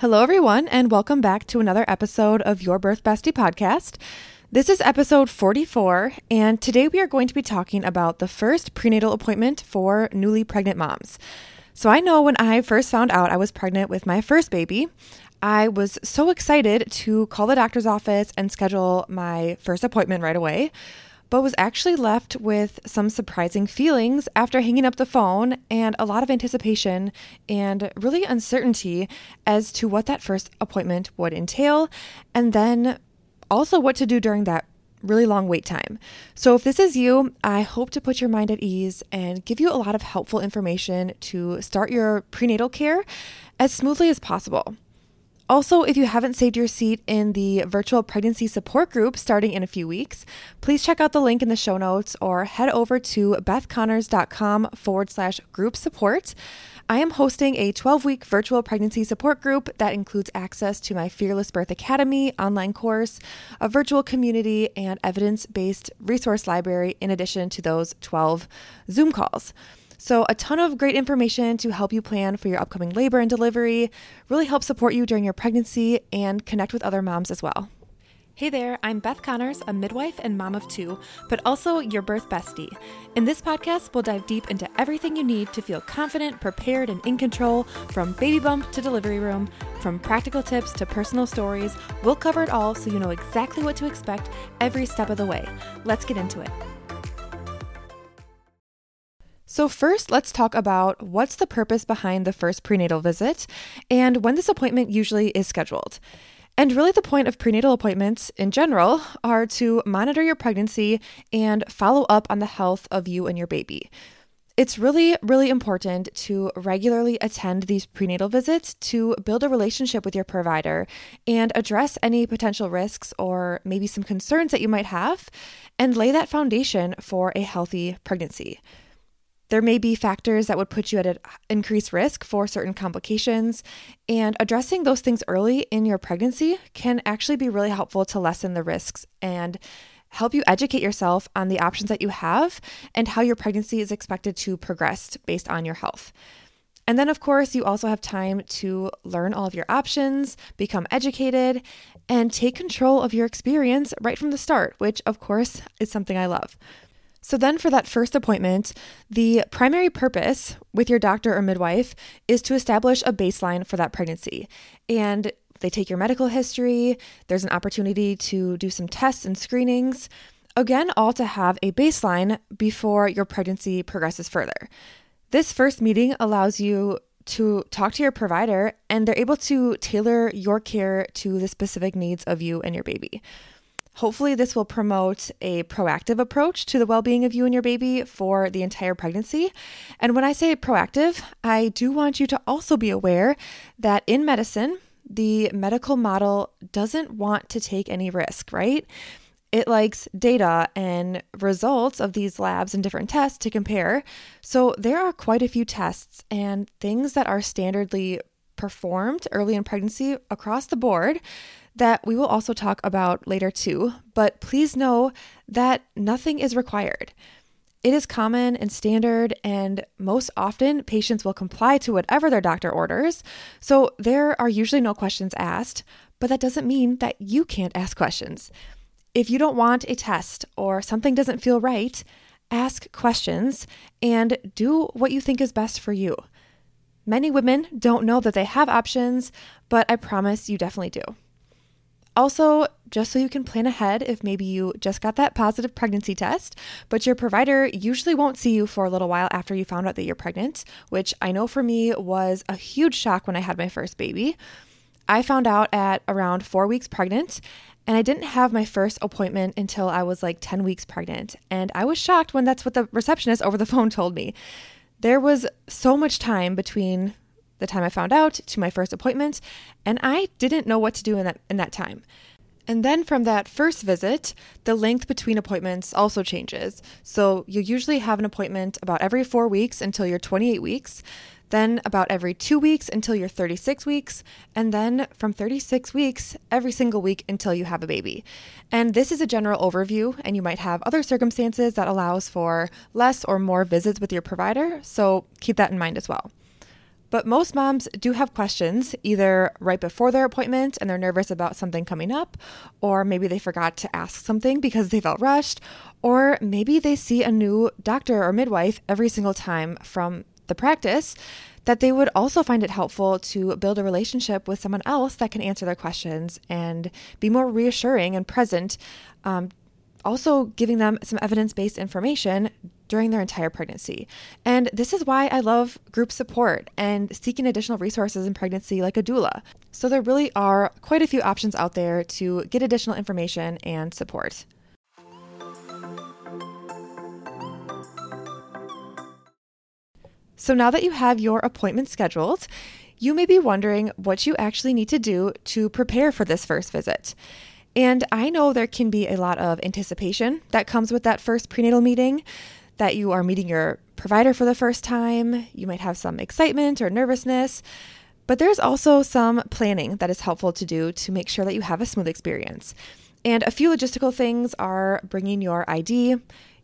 Hello, everyone, and welcome back to another episode of Your Birth Bestie podcast. This is episode 44, and today we are going to be talking about the first prenatal appointment for newly pregnant moms. So, I know when I first found out I was pregnant with my first baby, I was so excited to call the doctor's office and schedule my first appointment right away but was actually left with some surprising feelings after hanging up the phone and a lot of anticipation and really uncertainty as to what that first appointment would entail, and then also what to do during that really long wait time. So, if this is you, I hope to put your mind at ease and give you a lot of helpful information to start your prenatal care as smoothly as possible. Also, if you haven't saved your seat in the virtual pregnancy support group starting in a few weeks, please check out the link in the show notes or head over to bethconnors.com forward slash group support. I am hosting a 12 week virtual pregnancy support group that includes access to my Fearless Birth Academy online course, a virtual community, and evidence based resource library in addition to those 12 Zoom calls. So, a ton of great information to help you plan for your upcoming labor and delivery, really help support you during your pregnancy, and connect with other moms as well. Hey there, I'm Beth Connors, a midwife and mom of two, but also your birth bestie. In this podcast, we'll dive deep into everything you need to feel confident, prepared, and in control from baby bump to delivery room, from practical tips to personal stories. We'll cover it all so you know exactly what to expect every step of the way. Let's get into it. So, first, let's talk about what's the purpose behind the first prenatal visit and when this appointment usually is scheduled. And really, the point of prenatal appointments in general are to monitor your pregnancy and follow up on the health of you and your baby. It's really, really important to regularly attend these prenatal visits to build a relationship with your provider and address any potential risks or maybe some concerns that you might have and lay that foundation for a healthy pregnancy. There may be factors that would put you at an increased risk for certain complications, and addressing those things early in your pregnancy can actually be really helpful to lessen the risks and help you educate yourself on the options that you have and how your pregnancy is expected to progress based on your health. And then, of course, you also have time to learn all of your options, become educated, and take control of your experience right from the start, which, of course, is something I love. So, then for that first appointment, the primary purpose with your doctor or midwife is to establish a baseline for that pregnancy. And they take your medical history, there's an opportunity to do some tests and screenings. Again, all to have a baseline before your pregnancy progresses further. This first meeting allows you to talk to your provider, and they're able to tailor your care to the specific needs of you and your baby. Hopefully, this will promote a proactive approach to the well being of you and your baby for the entire pregnancy. And when I say proactive, I do want you to also be aware that in medicine, the medical model doesn't want to take any risk, right? It likes data and results of these labs and different tests to compare. So there are quite a few tests and things that are standardly performed early in pregnancy across the board that we will also talk about later too, but please know that nothing is required. It is common and standard, and most often patients will comply to whatever their doctor orders. So there are usually no questions asked, but that doesn't mean that you can't ask questions. If you don't want a test or something doesn't feel right, ask questions and do what you think is best for you. Many women don't know that they have options, but I promise you definitely do. Also, just so you can plan ahead if maybe you just got that positive pregnancy test, but your provider usually won't see you for a little while after you found out that you're pregnant, which I know for me was a huge shock when I had my first baby. I found out at around four weeks pregnant, and I didn't have my first appointment until I was like 10 weeks pregnant. And I was shocked when that's what the receptionist over the phone told me. There was so much time between the time I found out to my first appointment, and I didn't know what to do in that in that time. And then from that first visit, the length between appointments also changes. So you usually have an appointment about every 4 weeks until you're 28 weeks, then about every 2 weeks until you're 36 weeks, and then from 36 weeks every single week until you have a baby. And this is a general overview and you might have other circumstances that allows for less or more visits with your provider, so keep that in mind as well. But most moms do have questions either right before their appointment and they're nervous about something coming up, or maybe they forgot to ask something because they felt rushed, or maybe they see a new doctor or midwife every single time from the practice that they would also find it helpful to build a relationship with someone else that can answer their questions and be more reassuring and present. Um, also, giving them some evidence based information during their entire pregnancy. And this is why I love group support and seeking additional resources in pregnancy, like a doula. So, there really are quite a few options out there to get additional information and support. So now that you have your appointment scheduled, you may be wondering what you actually need to do to prepare for this first visit. And I know there can be a lot of anticipation that comes with that first prenatal meeting, that you are meeting your provider for the first time. You might have some excitement or nervousness, but there's also some planning that is helpful to do to make sure that you have a smooth experience. And a few logistical things are bringing your ID,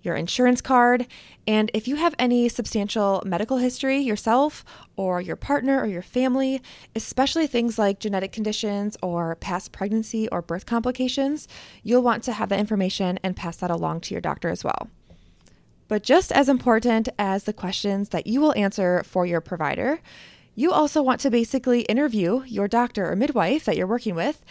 your insurance card, and if you have any substantial medical history yourself or your partner or your family, especially things like genetic conditions or past pregnancy or birth complications, you'll want to have that information and pass that along to your doctor as well. But just as important as the questions that you will answer for your provider, you also want to basically interview your doctor or midwife that you're working with.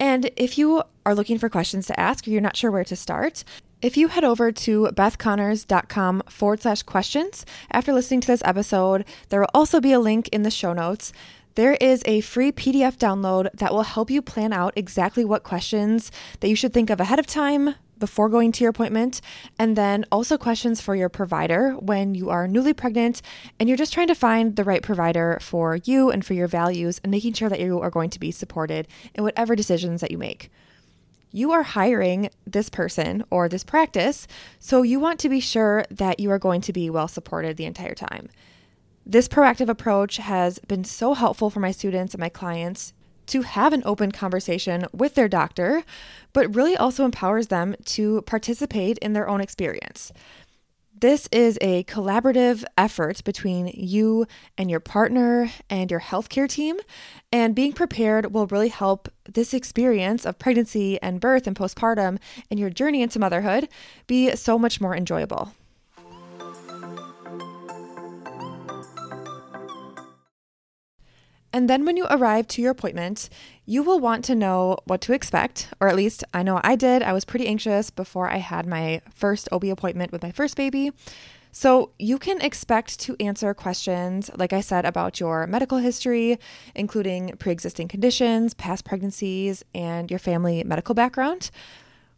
And if you are looking for questions to ask or you're not sure where to start, if you head over to bethconnors.com forward slash questions after listening to this episode, there will also be a link in the show notes. There is a free PDF download that will help you plan out exactly what questions that you should think of ahead of time before going to your appointment, and then also questions for your provider when you are newly pregnant and you're just trying to find the right provider for you and for your values and making sure that you are going to be supported in whatever decisions that you make you are hiring this person or this practice, so you want to be sure that you are going to be well supported the entire time. This proactive approach has been so helpful for my students and my clients to have an open conversation with their doctor, but really also empowers them to participate in their own experience. This is a collaborative effort between you and your partner and your healthcare team. And being prepared will really help this experience of pregnancy and birth and postpartum and your journey into motherhood be so much more enjoyable. And then when you arrive to your appointment, you will want to know what to expect, or at least I know I did. I was pretty anxious before I had my first OB appointment with my first baby. So, you can expect to answer questions, like I said, about your medical history, including pre existing conditions, past pregnancies, and your family medical background.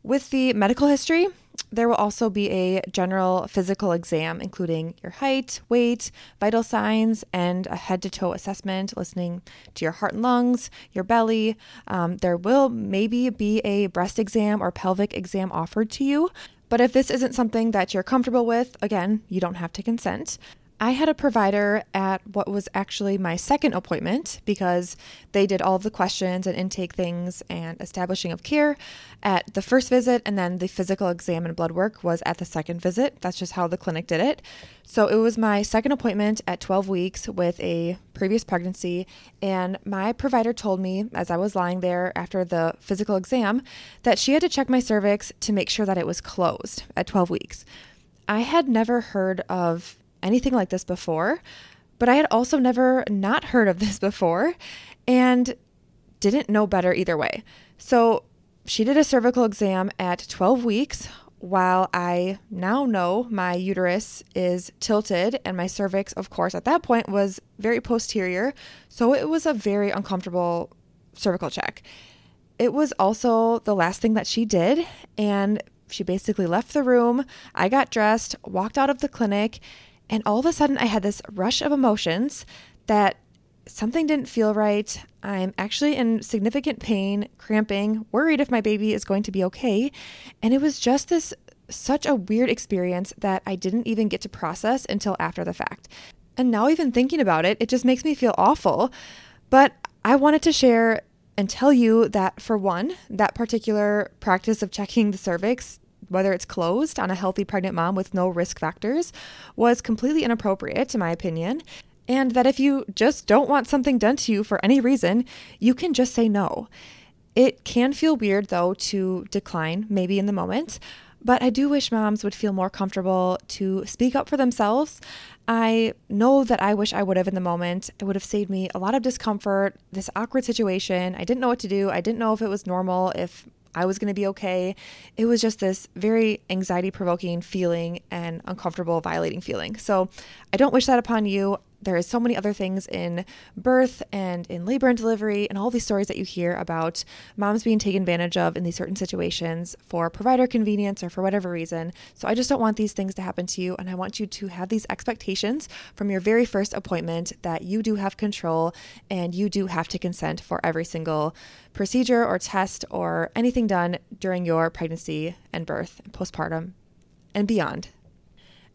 With the medical history, there will also be a general physical exam, including your height, weight, vital signs, and a head to toe assessment, listening to your heart and lungs, your belly. Um, there will maybe be a breast exam or pelvic exam offered to you. But if this isn't something that you're comfortable with, again, you don't have to consent. I had a provider at what was actually my second appointment because they did all of the questions and intake things and establishing of care at the first visit, and then the physical exam and blood work was at the second visit. That's just how the clinic did it. So it was my second appointment at 12 weeks with a previous pregnancy, and my provider told me as I was lying there after the physical exam that she had to check my cervix to make sure that it was closed at 12 weeks. I had never heard of anything like this before, but I had also never not heard of this before and didn't know better either way. So she did a cervical exam at 12 weeks. While I now know my uterus is tilted and my cervix, of course, at that point was very posterior. So it was a very uncomfortable cervical check. It was also the last thing that she did. And she basically left the room. I got dressed, walked out of the clinic, and all of a sudden, I had this rush of emotions that something didn't feel right. I'm actually in significant pain, cramping, worried if my baby is going to be okay. And it was just this such a weird experience that I didn't even get to process until after the fact. And now, even thinking about it, it just makes me feel awful. But I wanted to share and tell you that, for one, that particular practice of checking the cervix whether it's closed on a healthy pregnant mom with no risk factors, was completely inappropriate, in my opinion. And that if you just don't want something done to you for any reason, you can just say no. It can feel weird though to decline, maybe in the moment, but I do wish moms would feel more comfortable to speak up for themselves. I know that I wish I would have in the moment. It would have saved me a lot of discomfort, this awkward situation. I didn't know what to do. I didn't know if it was normal, if I was going to be okay. It was just this very anxiety provoking feeling and uncomfortable, violating feeling. So I don't wish that upon you there is so many other things in birth and in labor and delivery and all these stories that you hear about moms being taken advantage of in these certain situations for provider convenience or for whatever reason. So I just don't want these things to happen to you and I want you to have these expectations from your very first appointment that you do have control and you do have to consent for every single procedure or test or anything done during your pregnancy and birth, and postpartum and beyond.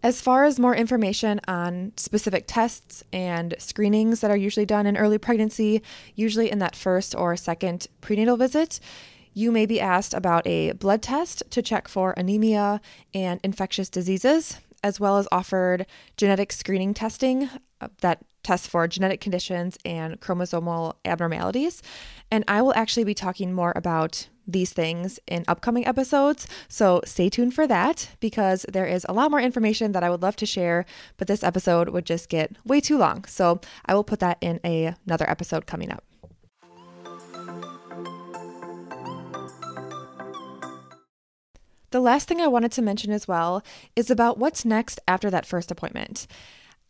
As far as more information on specific tests and screenings that are usually done in early pregnancy, usually in that first or second prenatal visit, you may be asked about a blood test to check for anemia and infectious diseases, as well as offered genetic screening testing uh, that tests for genetic conditions and chromosomal abnormalities. And I will actually be talking more about these things in upcoming episodes. So stay tuned for that because there is a lot more information that I would love to share, but this episode would just get way too long. So I will put that in a, another episode coming up. The last thing I wanted to mention as well is about what's next after that first appointment.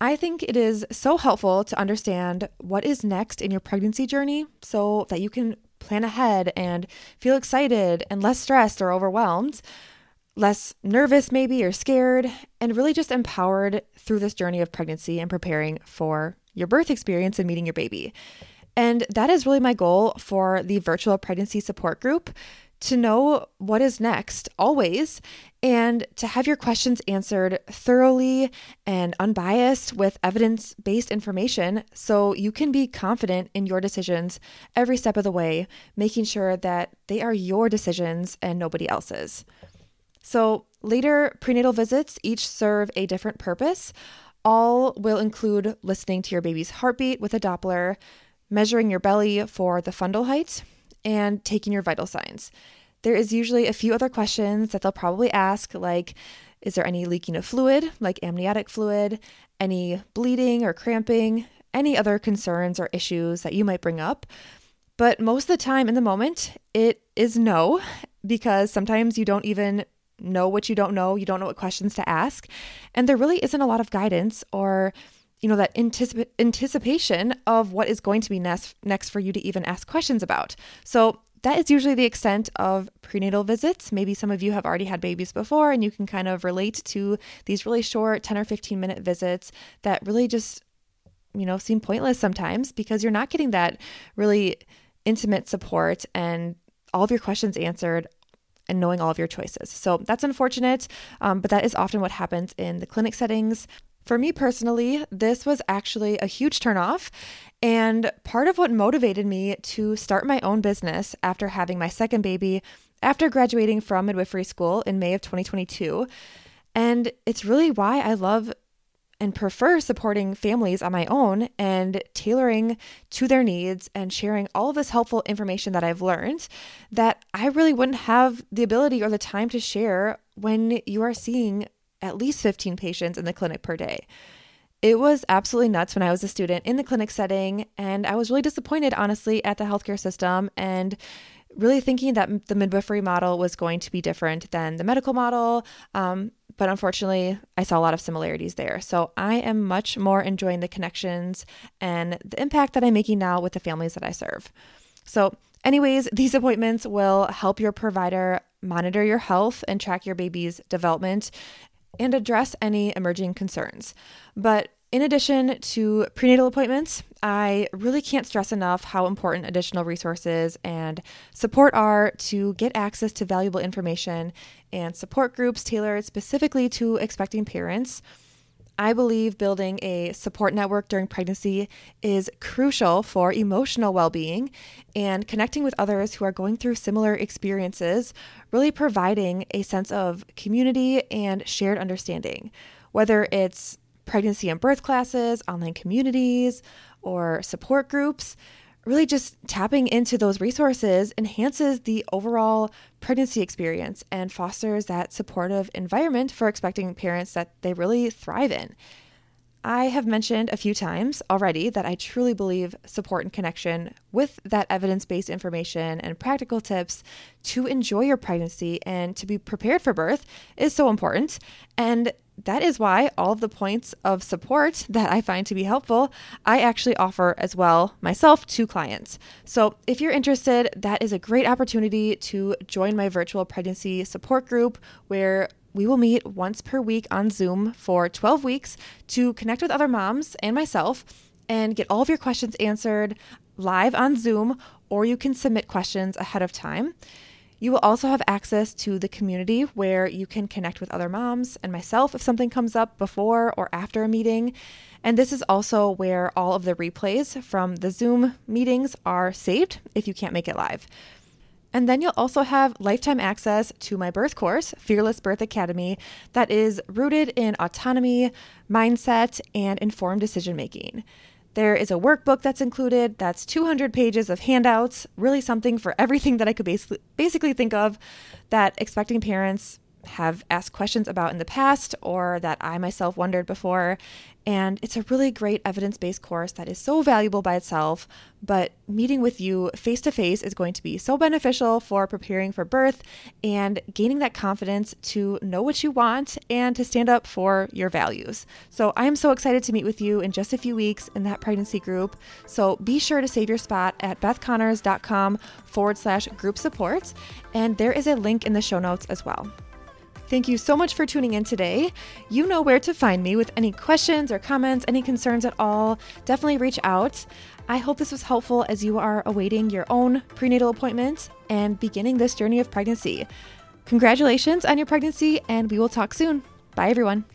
I think it is so helpful to understand what is next in your pregnancy journey so that you can plan ahead and feel excited and less stressed or overwhelmed, less nervous maybe or scared, and really just empowered through this journey of pregnancy and preparing for your birth experience and meeting your baby. And that is really my goal for the virtual pregnancy support group to know what is next always and to have your questions answered thoroughly and unbiased with evidence based information so you can be confident in your decisions every step of the way, making sure that they are your decisions and nobody else's. So, later prenatal visits each serve a different purpose. All will include listening to your baby's heartbeat with a Doppler, measuring your belly for the fundal height, and taking your vital signs. There is usually a few other questions that they'll probably ask, like Is there any leaking of fluid, like amniotic fluid, any bleeding or cramping, any other concerns or issues that you might bring up? But most of the time in the moment, it is no, because sometimes you don't even know what you don't know, you don't know what questions to ask, and there really isn't a lot of guidance or you know that anticip- anticipation of what is going to be next next for you to even ask questions about. So that is usually the extent of prenatal visits. Maybe some of you have already had babies before and you can kind of relate to these really short 10 or 15 minute visits that really just, you know, seem pointless sometimes because you're not getting that really intimate support and all of your questions answered and knowing all of your choices. So that's unfortunate, um, but that is often what happens in the clinic settings. For me personally, this was actually a huge turnoff. And part of what motivated me to start my own business after having my second baby, after graduating from midwifery school in May of 2022. And it's really why I love and prefer supporting families on my own and tailoring to their needs and sharing all this helpful information that I've learned that I really wouldn't have the ability or the time to share when you are seeing at least 15 patients in the clinic per day. It was absolutely nuts when I was a student in the clinic setting, and I was really disappointed, honestly, at the healthcare system and really thinking that the midwifery model was going to be different than the medical model. Um, but unfortunately, I saw a lot of similarities there. So I am much more enjoying the connections and the impact that I'm making now with the families that I serve. So, anyways, these appointments will help your provider monitor your health and track your baby's development and address any emerging concerns. But in addition to prenatal appointments, I really can't stress enough how important additional resources and support are to get access to valuable information and support groups tailored specifically to expecting parents I believe building a support network during pregnancy is crucial for emotional well being and connecting with others who are going through similar experiences, really providing a sense of community and shared understanding. Whether it's pregnancy and birth classes, online communities, or support groups. Really, just tapping into those resources enhances the overall pregnancy experience and fosters that supportive environment for expecting parents that they really thrive in. I have mentioned a few times already that I truly believe support and connection with that evidence based information and practical tips to enjoy your pregnancy and to be prepared for birth is so important. And that is why all of the points of support that I find to be helpful, I actually offer as well myself to clients. So if you're interested, that is a great opportunity to join my virtual pregnancy support group where we will meet once per week on Zoom for 12 weeks to connect with other moms and myself and get all of your questions answered live on Zoom, or you can submit questions ahead of time. You will also have access to the community where you can connect with other moms and myself if something comes up before or after a meeting. And this is also where all of the replays from the Zoom meetings are saved if you can't make it live. And then you'll also have lifetime access to my birth course, Fearless Birth Academy, that is rooted in autonomy, mindset, and informed decision making. There is a workbook that's included. That's 200 pages of handouts, really something for everything that I could basically, basically think of that expecting parents have asked questions about in the past or that I myself wondered before. And it's a really great evidence based course that is so valuable by itself. But meeting with you face to face is going to be so beneficial for preparing for birth and gaining that confidence to know what you want and to stand up for your values. So I am so excited to meet with you in just a few weeks in that pregnancy group. So be sure to save your spot at bethconnors.com forward slash group support. And there is a link in the show notes as well. Thank you so much for tuning in today. You know where to find me with any questions or comments, any concerns at all. Definitely reach out. I hope this was helpful as you are awaiting your own prenatal appointment and beginning this journey of pregnancy. Congratulations on your pregnancy, and we will talk soon. Bye, everyone.